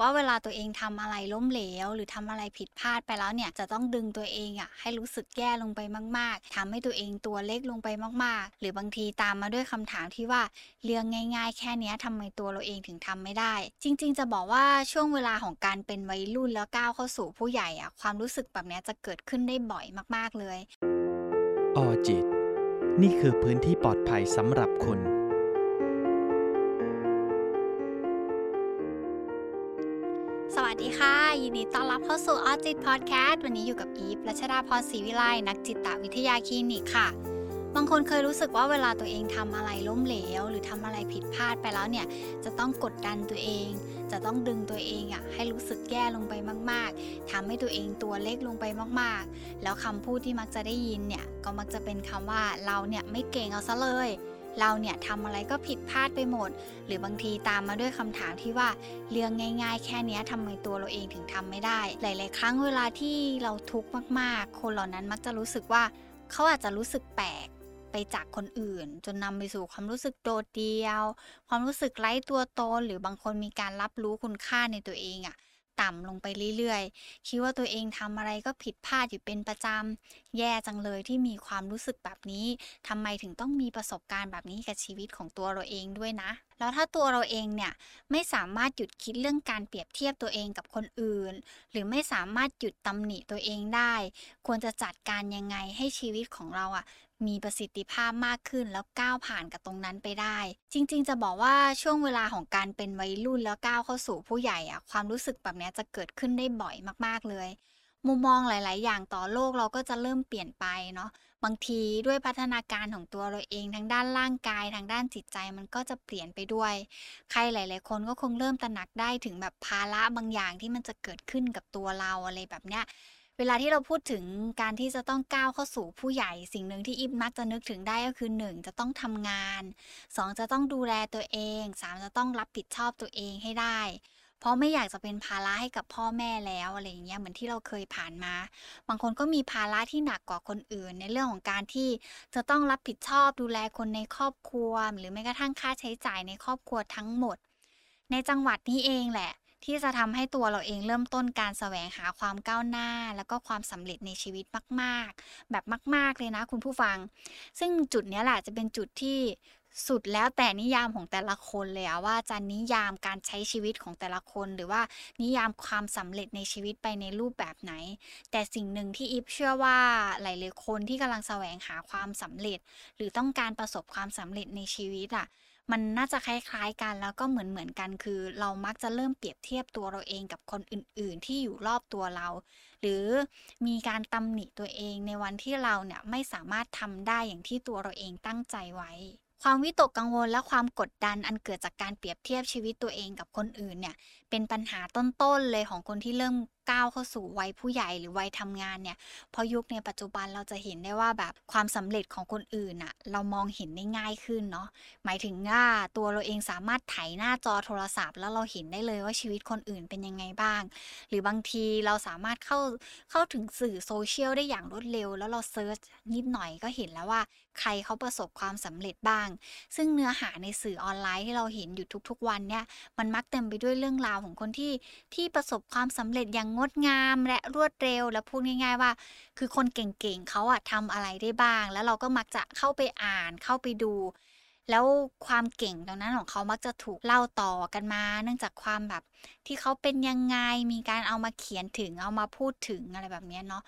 ว่าเวลาตัวเองทำอะไรล้มเหลว หรือทำอะไรผิดพลาดไปแล้วเนี่ยจะต้องดึงตัวเองอะให้รู้สึกแย่ลงไปมาก ๆทำให้ตัวเองตัวเล็กลงไปมาก ๆ หรือบางทีตามมาด้วยคำถามที่ว่าเรื่องง่าย ๆ แค่นี้ยทำไมตัวเราเองถึงทำไม่ได้ จริง ๆ จะบอกว่าช่วงเวลาของการเป็นวัยรุ่นแล้วก้าวเข้าสู่ผู้ใหญ่อะความรู้สึกแบบนี้จะเกิดขึ้นได้บ่อยมาก ๆ เลย ออจิต นี่คือพื้นที่ปลอดภัยสำหรับคุณ ยินดีต้อนรับเข้าสู่ออจิตพอดแคสต์วันนี้อยู่กับอีฟรัชดาพรศรีวิไลนักจิตวิทยาคลินิกค่ะ บางคนเคยรู้สึกว่าเวลาตัวเองทำอะไรล้มเหลว หรือทำอะไรผิดพลาดไปแล้วเนี่ย จะต้องกดดันตัวเอง จะต้องดึงตัวเองอะให้รู้สึกแย่ลงไปมาก ๆทำให้ตัวเองตัวเล็กลงไปมากๆ แล้วคำพูดที่มักจะได้ยินเนี่ยก็มักจะเป็นคำว่าเราเนี่ยไม่เก่งเอาซะเลย เราเนี่ยทำอะไรก็ผิดพลาดไปหมด หรือบางทีตามมาด้วยคำถามที่ว่าเรื่องง่ายๆ แค่นี้ทำไมตัวเราเองถึงทำไม่ได้ หลาย ๆ ครั้งเวลาที่เราทุกข์มากๆ คนเหล่านั้นมักจะรู้สึกว่าเขาอาจจะรู้สึกแปลกไปจากคนอื่น จนนำไปสู่ความรู้สึกโดดเดี่ยว ความรู้สึกไร้ตัวตน หรือบางคนมีการรับรู้คุณค่าในตัวเองอะ ต่ำลงไปเรื่อยๆ คิดว่าตัวเองทำอะไรก็ผิดพลาดอยู่เป็นประจำ แย่จังเลยที่มีความรู้สึกแบบนี้ทำไมถึงต้องมีประสบการณ์แบบนี้กับชีวิตของตัวเราเองด้วยนะ แล้วถ้าตัวเราเองเนี่ยไม่สามารถหยุดคิดเรื่องการเปรียบเทียบตัวเองกับคนอื่น หรือไม่สามารถหยุดตำหนิตัวเองได้ ควรจะจัดการยังไงให้ชีวิตของเราอะ มีประสิทธิภาพมากขึ้นแล้วก้าวผ่านกับตรงนั้นไปได้ จริงๆ จะบอกว่าช่วงเวลาของการเป็นวัยรุ่นแล้วก้าวเข้าสู่ผู้ใหญ่อะความรู้สึกแบบนี้จะเกิดขึ้นได้บ่อยมากๆเลย มุมมองหลาย ๆ อย่างต่อโลกเราก็จะเริ่มเปลี่ยนไปเนาะบางทีด้วยพัฒนาการของตัวเราเองทั้งด้านร่างกายทางด้านจิตใจมันก็จะเปลี่ยนไปด้วย ใครหลาย ๆ คนก็คงเริ่มตระหนักได้ถึงแบบภาระบางอย่างที่มันจะเกิดขึ้นกับตัวเราอะไรแบบเนี้ย เวลาที่เราพูดถึงการที่จะต้องก้าวเข้าสู่ผู้ใหญ่ สิ่งหนึ่งที่อิฟมักจะนึกถึงได้ก็คือ 1 จะต้องทำงาน 2 จะต้องดูแลตัวเอง 3 จะต้องรับผิดชอบตัวเองให้ได้ เพราะไม่อยากจะเป็นภาระให้กับพ่อแม่แล้วอะไรอย่างเงี้ยเหมือนที่เราเคยผ่านมา บางคนก็มีภาระที่หนักกว่าคนอื่น ในเรื่องของการที่จะต้องรับผิดชอบดูแลคนในครอบครัว หรือแม้กระทั่งค่าใช้จ่ายในครอบครัวทั้งหมด ในจังหวัดนี้เองแหละ ที่จะทำให้ตัวเราเองเริ่มต้นการแสวงหาความก้าวหน้า แล้วก็ความสำเร็จในชีวิตมาก ๆ แบบมาก ๆ เลยนะคุณผู้ฟัง ซึ่งจุดนี้แหละจะเป็นจุดที่สุดแล้วแต่นิยามของแต่ละคนเลยอะว่าจะนิยามการใช้ชีวิตของแต่ละคน หรือว่านิยามความสำเร็จในชีวิตไปในรูปแบบไหน แต่สิ่งหนึ่งที่อิฟเชื่อว่าหลายๆคนที่กำลังแสวงหาความสำเร็จ หรือต้องการประสบความสำเร็จในชีวิตอะ มันน่าจะคล้ายๆกันแล้วก็เหมือนเหมือนกันคือ เรามักจะเริ่มเปรียบเทียบตัวเราเองกับคนอื่น ๆ ที่อยู่รอบตัวเรา หรือมีการตำหนิตัวเองในวันที่เราเนี่ยไม่สามารถทำได้อย่างที่ตัวเราเองตั้งใจไว้ ความวิตกกังวลและความกดดันอันเกิดจากการเปรียบเทียบชีวิตตัวเองกับคนอื่นเนี่ยเป็นปัญหาต้นๆเลยของคนที่เริ่มก้าวเข้าสู่วัยผู้ใหญ่หรือวัยทำงานเนี่ยพอยุคในปัจจุบันเราจะเห็นได้ว่าแบบความสำเร็จของคนอื่นอะเรามองเห็นได้ง่ายขึ้นเนาะหมายถึงว่าตัวเราเองสามารถไถหน้าจอโทรศัพท์ แล้วเราเห็นได้เลยว่าชีวิตคนอื่นเป็นยังไงบ้าง หรือบางทีเราสามารถเข้าเข้าถึงสื่อโซเชียลได้อย่างรวดเร็ว แล้วเรา searchนิดหน่อยก็เห็นแล้วว่า ใครเขาประสบความสำเร็จบ้าง ซึ่งเนื้อหาในสื่อออนไลน์ที่เราเห็นอยู่ทุกๆวันเนี่ยมันมักเต็มไปด้วยเรื่องราวของคนที่ที่ประสบความสำเร็จอย่างงดงามและรวดเร็ว และพูดง่าย ๆ ว่า คือคนเก่งๆเขาอะทำอะไรได้บ้าง แล้วเราก็มักจะเข้าไปอ่านเข้าไปดูแล้วความเก่งตรงนั้นของเขามักจะถูกเล่าต่อกันมา เนื่องจากความแบบที่เขาเป็นยังไง มีการเอามาเขียนถึง เอามาพูดถึงอะไรแบบนี้เนาะ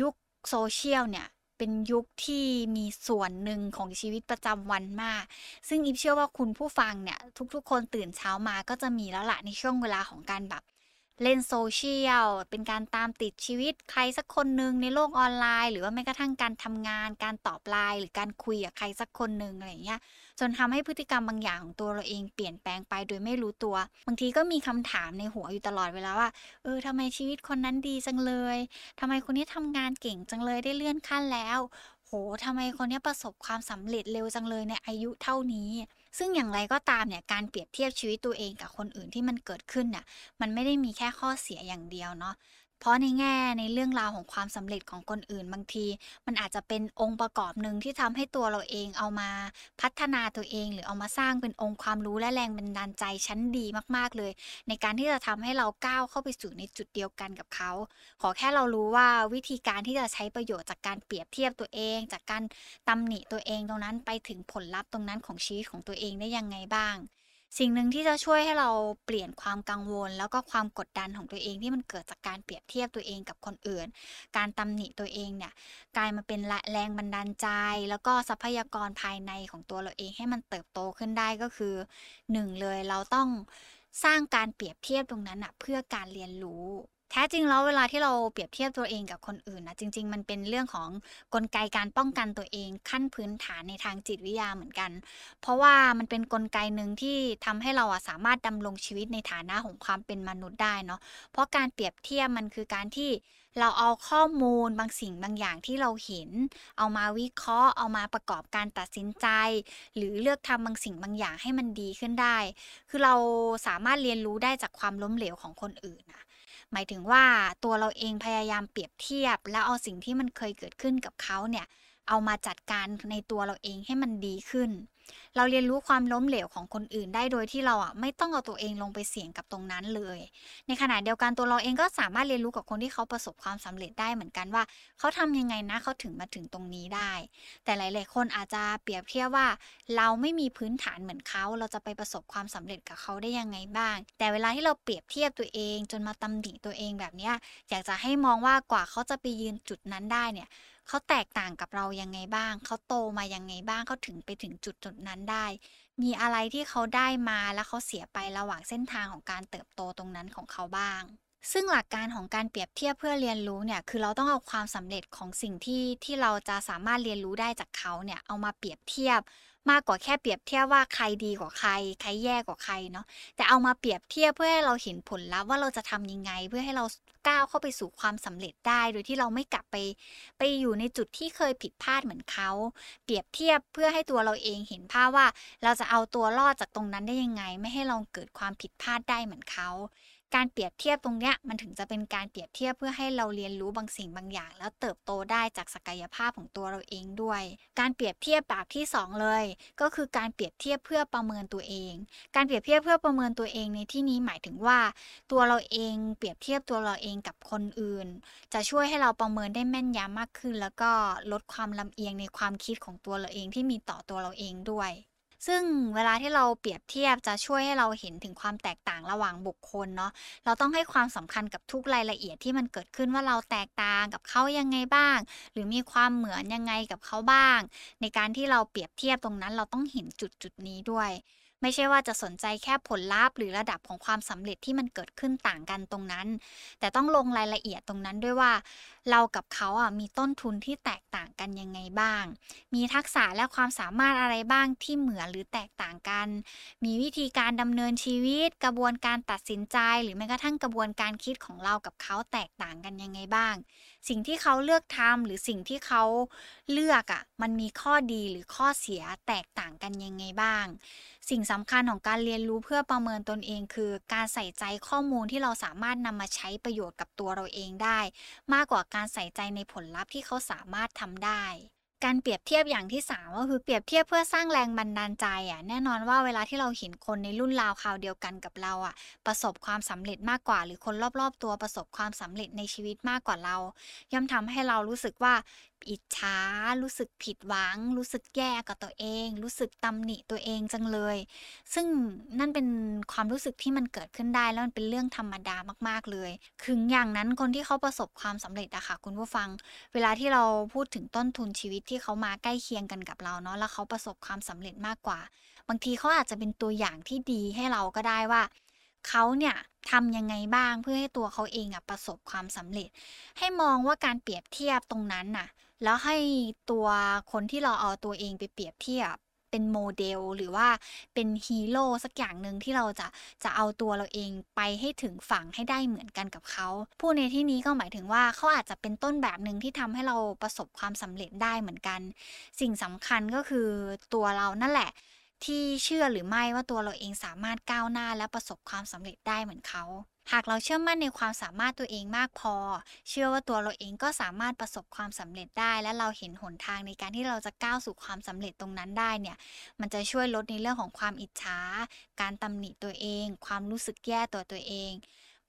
ยุคโซเชียลเนี่ย เป็นยุคที่มีส่วนหนึ่งของชีวิตประจำวันมาก ซึ่งอิฟเชื่อว่าคุณผู้ฟังเนี่ย ทุกๆ คนตื่นเช้ามาก็จะมีแล้วละในช่วงเวลาของการแบบ เล่นโซเชียล เป็นการตามติดชีวิตใครสักคนหนึ่งในโลกออนไลน์ หรือว่าแม้กระทั่งการทำงาน การตอบไลน์หรือการคุยกับใครสักคนหนึ่งอะไรอย่างเงี้ย จนทำให้พฤติกรรมบางอย่างของตัวเราเองเปลี่ยนแปลงไปโดยไม่รู้ตัว บางทีก็มีคำถามในหัวอยู่ตลอดเวลาว่า เออทำไมชีวิตคนนั้นดีจังเลยทำไมคนนี้ทำงานเก่งจังเลยได้เลื่อนขั้นแล้ว โหทำไมคนนี้ประสบความสำเร็จเร็วจังเลยในอายุเท่านี้ ซึ่งอย่างไรก็ตามเนี่ยการเปรียบเทียบชีวิตตัวเองกับคนอื่นที่มันเกิดขึ้นน่ะมันไม่ได้มีแค่ข้อเสียอย่างเดียวเนาะ เพราะในแง่ในเรื่องราวของความสำเร็จของคนอื่นบางที มันอาจจะเป็นองค์ประกอบหนึ่งที่ทำให้ตัวเราเองเอามาพัฒนาตัวเอง หรือเอามาสร้างเป็นองค์ความรู้และแรงบันดาลใจชั้นดีมากๆเลย ในการที่จะทำให้เราก้าวเข้าไปสู่ในจุดเดียวกันกับเขา ขอแค่เรารู้ว่าวิธีการที่จะใช้ประโยชน์จากการเปรียบเทียบตัวเอง จากการตำหนิตัวเองตรงนั้นไปถึงผลลัพธ์ตรงนั้นของชีวิตของตัวเองได้ยังไงบ้าง สิ่งหนึ่งที่จะช่วยให้เราเปลี่ยนความกังวล แล้วก็ความกดดันของตัวเองที่มันเกิดจากการเปรียบเทียบตัวเองกับคนอื่น การตำหนิตัวเองเนี่ยกลายมาเป็นแรงบันดาลใจ แล้วก็ทรัพยากรภายในของตัวเราเองให้มันเติบโตขึ้นได้ก็คือหนึ่งเลยเราต้องสร้างการเปรียบเทียบตรงนั้นอะเพื่อการเรียนรู้ แท้จริงแล้วเวลาที่เราเปรียบเทียบตัวเองกับคนอื่นนะจริง ๆ มันเป็นเรื่องของกลไกการป้องกันตัวเองขั้นพื้นฐานในทางจิตวิทยาเหมือนกัน เพราะว่ามันเป็นนกลไกหนึ่งที่ทำให้เราอะสามารถดำรงชีวิตในฐานะของความเป็นมนุษย์ได้เนาะเพราะการเปรียบเทียบมันคือการที่เราเอาข้อมูลบางสิ่งบางอย่างที่เราเห็น เอามาวิเคราะห์ เอามาประกอบการตัดสินใจ หรือเลือกทำบางสิ่งบางอย่างให้มันดีขึ้นได้ คือเราสามารถเรียนรู้ได้จากความล้มเหลวของคนอื่นนะ หมายถึงว่าตัวเราเองพยายามเปรียบเทียบ แล้วเอาสิ่งที่มันเคยเกิดขึ้นกับเขาเนี่ยเอามาจัดการในตัวเราเองให้มันดีขึ้น เราเรียนรู้ความล้มเหลวของคนอื่นได้โดยที่เราอะไม่ต้องเอาตัวเองลงไปเสี่ยงกับตรงนั้นเลย ในขณะเดียวกันตัวเราเองก็สามารถเรียนรู้กับคนที่เขาประสบความสำเร็จได้เหมือนกันว่า เขาทำยังไงนะเขาถึงมาถึงตรงนี้ได้ แต่หลาย ๆ คนอาจจะเปรียบเทียบว่า เราไม่มีพื้นฐานเหมือนเขาเราจะไปประสบความสำเร็จกับเขาได้ยังไงบ้าง แต่เวลาที่เราเปรียบเทียบตัวเอง จนมาตำหนิตัวเองแบบนี้อยากจะให้มองว่ากว่าเขาจะไปยืนจุดนั้นได้เนี่ย เขาแตกต่างกับเรายังไงบ้าง เขาโตมายังไงบ้างเขาถึงไปถึงจุดจุดนั้นได้ มีอะไรที่เขาได้มาแล้วเขาเสียไประหว่างเส้นทางของการเติบโตตรงนั้นของเขาบ้าง ซึ่งหลักการของการเปรียบเทียบเพื่อเรียนรู้เนี่ยคือเราต้องเอาความสำเร็จของสิ่งที่ที่เราจะสามารถเรียนรู้ได้จากเขาเนี่ยเอามาเปรียบเทียบ มากกว่าแค่เปรียบเทียบว่าใครดีกว่าใคร ใครแย่กว่าใครเนาะแต่เอามาเปรียบเทียบเพื่อให้เราเห็นผลลัพธ์ว่าเราจะทำยังไง เพื่อให้เราก้าวเข้าไปสู่ความสำเร็จได้ โดยที่เราไม่กลับไป ไปอยู่ในจุดที่เคยผิดพลาดเหมือนเขา เปรียบเทียบเพื่อให้ตัวเราเองเห็นภาพว่า เราจะเอาตัวรอดจากตรงนั้นได้ยังไง ไม่ให้เราเกิดความผิดพลาดได้เหมือนเขา การเปรียบเทียบตรงเนี้ยมันถึงจะเป็นการเปรียบเทียบเพื่อให้เราเรียนรู้บางสิ่งบางอย่าง แล้วเติบโตได้จากศักยภาพของตัวเราเองด้วย การเปรียบเทียบแบบที่ 2 เลย ก็คือการเปรียบเทียบเพื่อประเมินตัวเอง การเปรียบเทียบเพื่อประเมินตัวเองในที่นี้หมายถึงว่า ตัวเราเองเปรียบเทียบตัวเราเองกับคนอื่น จะช่วยให้เราประเมินได้แม่นยำมากขึ้น แล้วก็ลดความลำเอียงในความคิดของตัวเราเองที่มีต่อตัวเราเองด้วย ซึ่งเวลาที่เราเปรียบเทียบจะช่วยให้เราเห็นถึงความแตกต่างระหว่างบุคคลเนาะเราต้องให้ความสำคัญกับทุกรายละเอียดที่มันเกิดขึ้นว่าเราแตกต่างกับเขายังไงบ้าง หรือมีความเหมือนยังไงกับเขาบ้าง ในการที่เราเปรียบเทียบตรงนั้นเราต้องเห็นจุดจุดนี้ด้วย ไม่ใช่ว่าจะสนใจแค่ผลลัพธ์หรือระดับของความสำเร็จที่มันเกิดขึ้นต่างกันตรงนั้น แต่ต้องลงรายละเอียดตรงนั้นด้วยว่า เรากับเขาอะมีต้นทุนที่แตกต่างกันยังไงบ้าง มีทักษะและความสามารถอะไรบ้างที่เหมือนหรือแตกต่างกัน มีวิธีการดำเนินชีวิต กระบวนการตัดสินใจ หรือแม้กระทั่งกระบวนการคิดของเรากับเขาแตกต่างกันยังไงบ้าง สิ่งที่เขาเลือกทำหรือสิ่งที่เขาเลือกอะมันมีข้อดีหรือข้อเสียแตกต่างกันยังไงบ้าง สิ่งสำคัญของการเรียนรู้เพื่อประเมินตนเองคือ การใส่ใจข้อมูลที่เราสามารถนำมาใช้ประโยชน์กับตัวเราเองได้ มากกว่าการใส่ใจในผลลัพธ์ที่เขาสามารถทำได้ การเปรียบเทียบอย่างที่ 3 ก็คือเปรียบเทียบเพื่อสร้างแรงบันดาลใจอะแน่นอนว่าเวลาที่เราเห็นคนในรุ่นราวคราวเดียวกันกับเราอะประสบความสำเร็จมากกว่า หรือคนรอบๆ ตัวประสบความสำเร็จในชีวิตมากกว่าเรา ย่อมทำให้เรารู้สึกว่าอิจฉารู้สึกผิดหวัง รู้สึกแย่กับตัวเอง รู้สึกตำหนิตัวเองจังเลย ซึ่งนั่นเป็นความรู้สึกที่มันเกิดขึ้นได้แล้วมันเป็นเรื่องธรรมดามากๆเลยถึงอย่างนั้นคนที่เขาประสบความสำเร็จอะค่ะคุณผู้ฟัง เวลาที่เราพูดถึงต้นทุนชีวิตที่เขามาใกล้เคียงกันกับเราเนาะแล้วเขาประสบความสำเร็จมากกว่า บางทีเขาอาจจะเป็นตัวอย่างที่ดีให้เราก็ได้ว่าเขาเนี่ยทำยังไงบ้างเพื่อให้ตัวเขาเองอะประสบความสำเร็จ ให้มองว่าการเปรียบเทียบตรงนั้นน่ะแล้วให้ตัวคนที่เราเอาตัวเองไปเปรียบเทียบ เป็นโมเดลหรือว่าเป็นฮีโร่สักอย่างหนึ่งที่เราจะจะเอาตัวเราเองไปให้ถึงฝั่งให้ได้เหมือนกันกับเขาผู้ในที่นี้ก็หมายถึงว่าเขาอาจจะเป็นต้นแบบหนึ่งที่ทำให้เราประสบความสำเร็จได้เหมือนกัน สิ่งสำคัญก็คือตัวเรานั่นแหละที่เชื่อหรือไม่ว่าตัวเราเองสามารถก้าวหน้าและประสบความสำเร็จได้เหมือนเขา หากเราเชื่อมั่นในความสามารถตัวเองมากพอ เชื่อว่าตัวเราเองก็สามารถประสบความสำเร็จได้ และเราเห็นหนทางในการที่เราจะก้าวสู่ความสำเร็จตรงนั้นได้เนี่ย มันจะช่วยลดในเรื่องของความอิจฉา การตำหนิตัวเอง ความรู้สึกแย่ตัวตัวเอง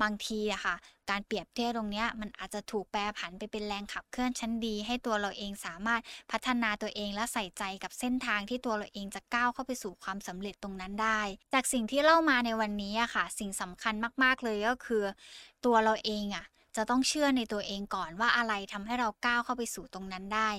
บางทีอะค่ะ การเปรียบเทียบตรงเนี้ยมันอาจจะถูกแปรผันไปเป็นแรงขับเคลื่อนชั้นดี ให้ตัวเราเองสามารถพัฒนาตัวเองและใส่ใจกับเส้นทางที่ตัวเราเองจะก้าวเข้าไปสู่ความสำเร็จตรงนั้นได้ จากสิ่งที่เล่ามาในวันนี้อะค่ะ สิ่งสำคัญมาก ๆ เลยก็คือ ตัวเราเองอะจะต้องเชื่อในตัวเองก่อนว่าอะไรทำให้เราก้าวเข้าไปสู่ตรงนั้นได้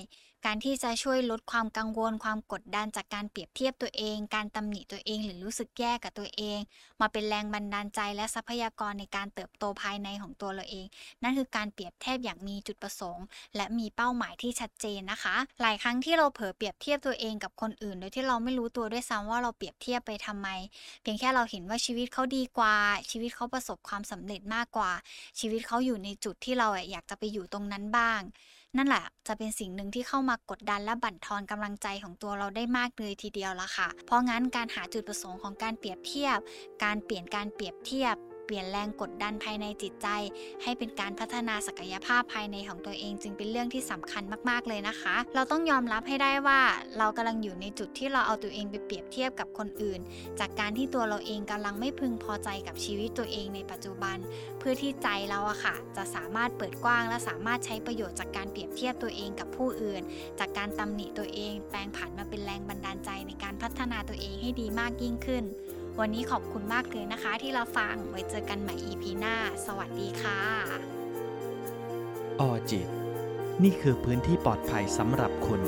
การที่จะช่วยลดความกังวล ความกดดันจากการเปรียบเทียบตัวเอง การตำหนิตัวเอง หรือรู้สึกแย่กับตัวเอง มาเป็นแรงบันดาลใจและทรัพยากรในการเติบโตภายในของตัวเราเอง นั่นคือการเปรียบเทียบอย่างมีจุดประสงค์ และมีเป้าหมายที่ชัดเจนนะคะ หลายครั้งที่เราเผลอเปรียบเทียบตัวเองกับคนอื่น โดยที่เราไม่รู้ตัวด้วยซ้ำว่าเราเปรียบเทียบไปทำไม เพียงแค่เราเห็นว่าชีวิตเขาดีกว่า ชีวิตเขาประสบความสำเร็จมากกว่า ชีวิตเขาอยู่ในจุดที่เราอะอยากจะไปอยู่ตรงนั้นบ้าง นั่นแหละ จะเป็นสิ่งหนึ่งที่เข้ามากดดันและบั่นทอนกำลังใจของตัวเราได้มากเลยทีเดียวละค่ะ เพราะงั้นการหาจุดประสงค์ของการเปรียบเทียบ การเปลี่ยนการเปรียบเทียบ ปลี่ยนแรงกดดันภายในจิตใจ ให้เป็นการพัฒนาศักยภาพภายในของตัวเอง จึงเป็นเรื่องที่สำคัญมากๆเลยนะคะ เราต้องยอมรับให้ได้ว่า เรากำลังอยู่ในจุดที่เราเอาตัวเองไปเปรียบเทียบกับคนอื่น จากการที่ตัวเราเองกำลังไม่พึงพอใจกับชีวิตตัวเองในปัจจุบัน เพื่อที่ใจเราอะค่ะ จะสามารถเปิดกว้าง และสามารถใช้ประโยชน์จากการเปรียบเทียบตัวเองกับผู้อื่น จากการตำหนิตัวเอง แปลงผันมาเป็นแรงบันดาลใจในการพัฒนาตัวเองให้ดีมากยิ่งขึ้น วันนี้ขอบคุณมากเลยนะคะที่เราฟังไว้เจอกันใหม่ EP หน้า สวัสดีค่ะ ออจิต นี่คือพื้นที่ปลอดภัยสำหรับคุณ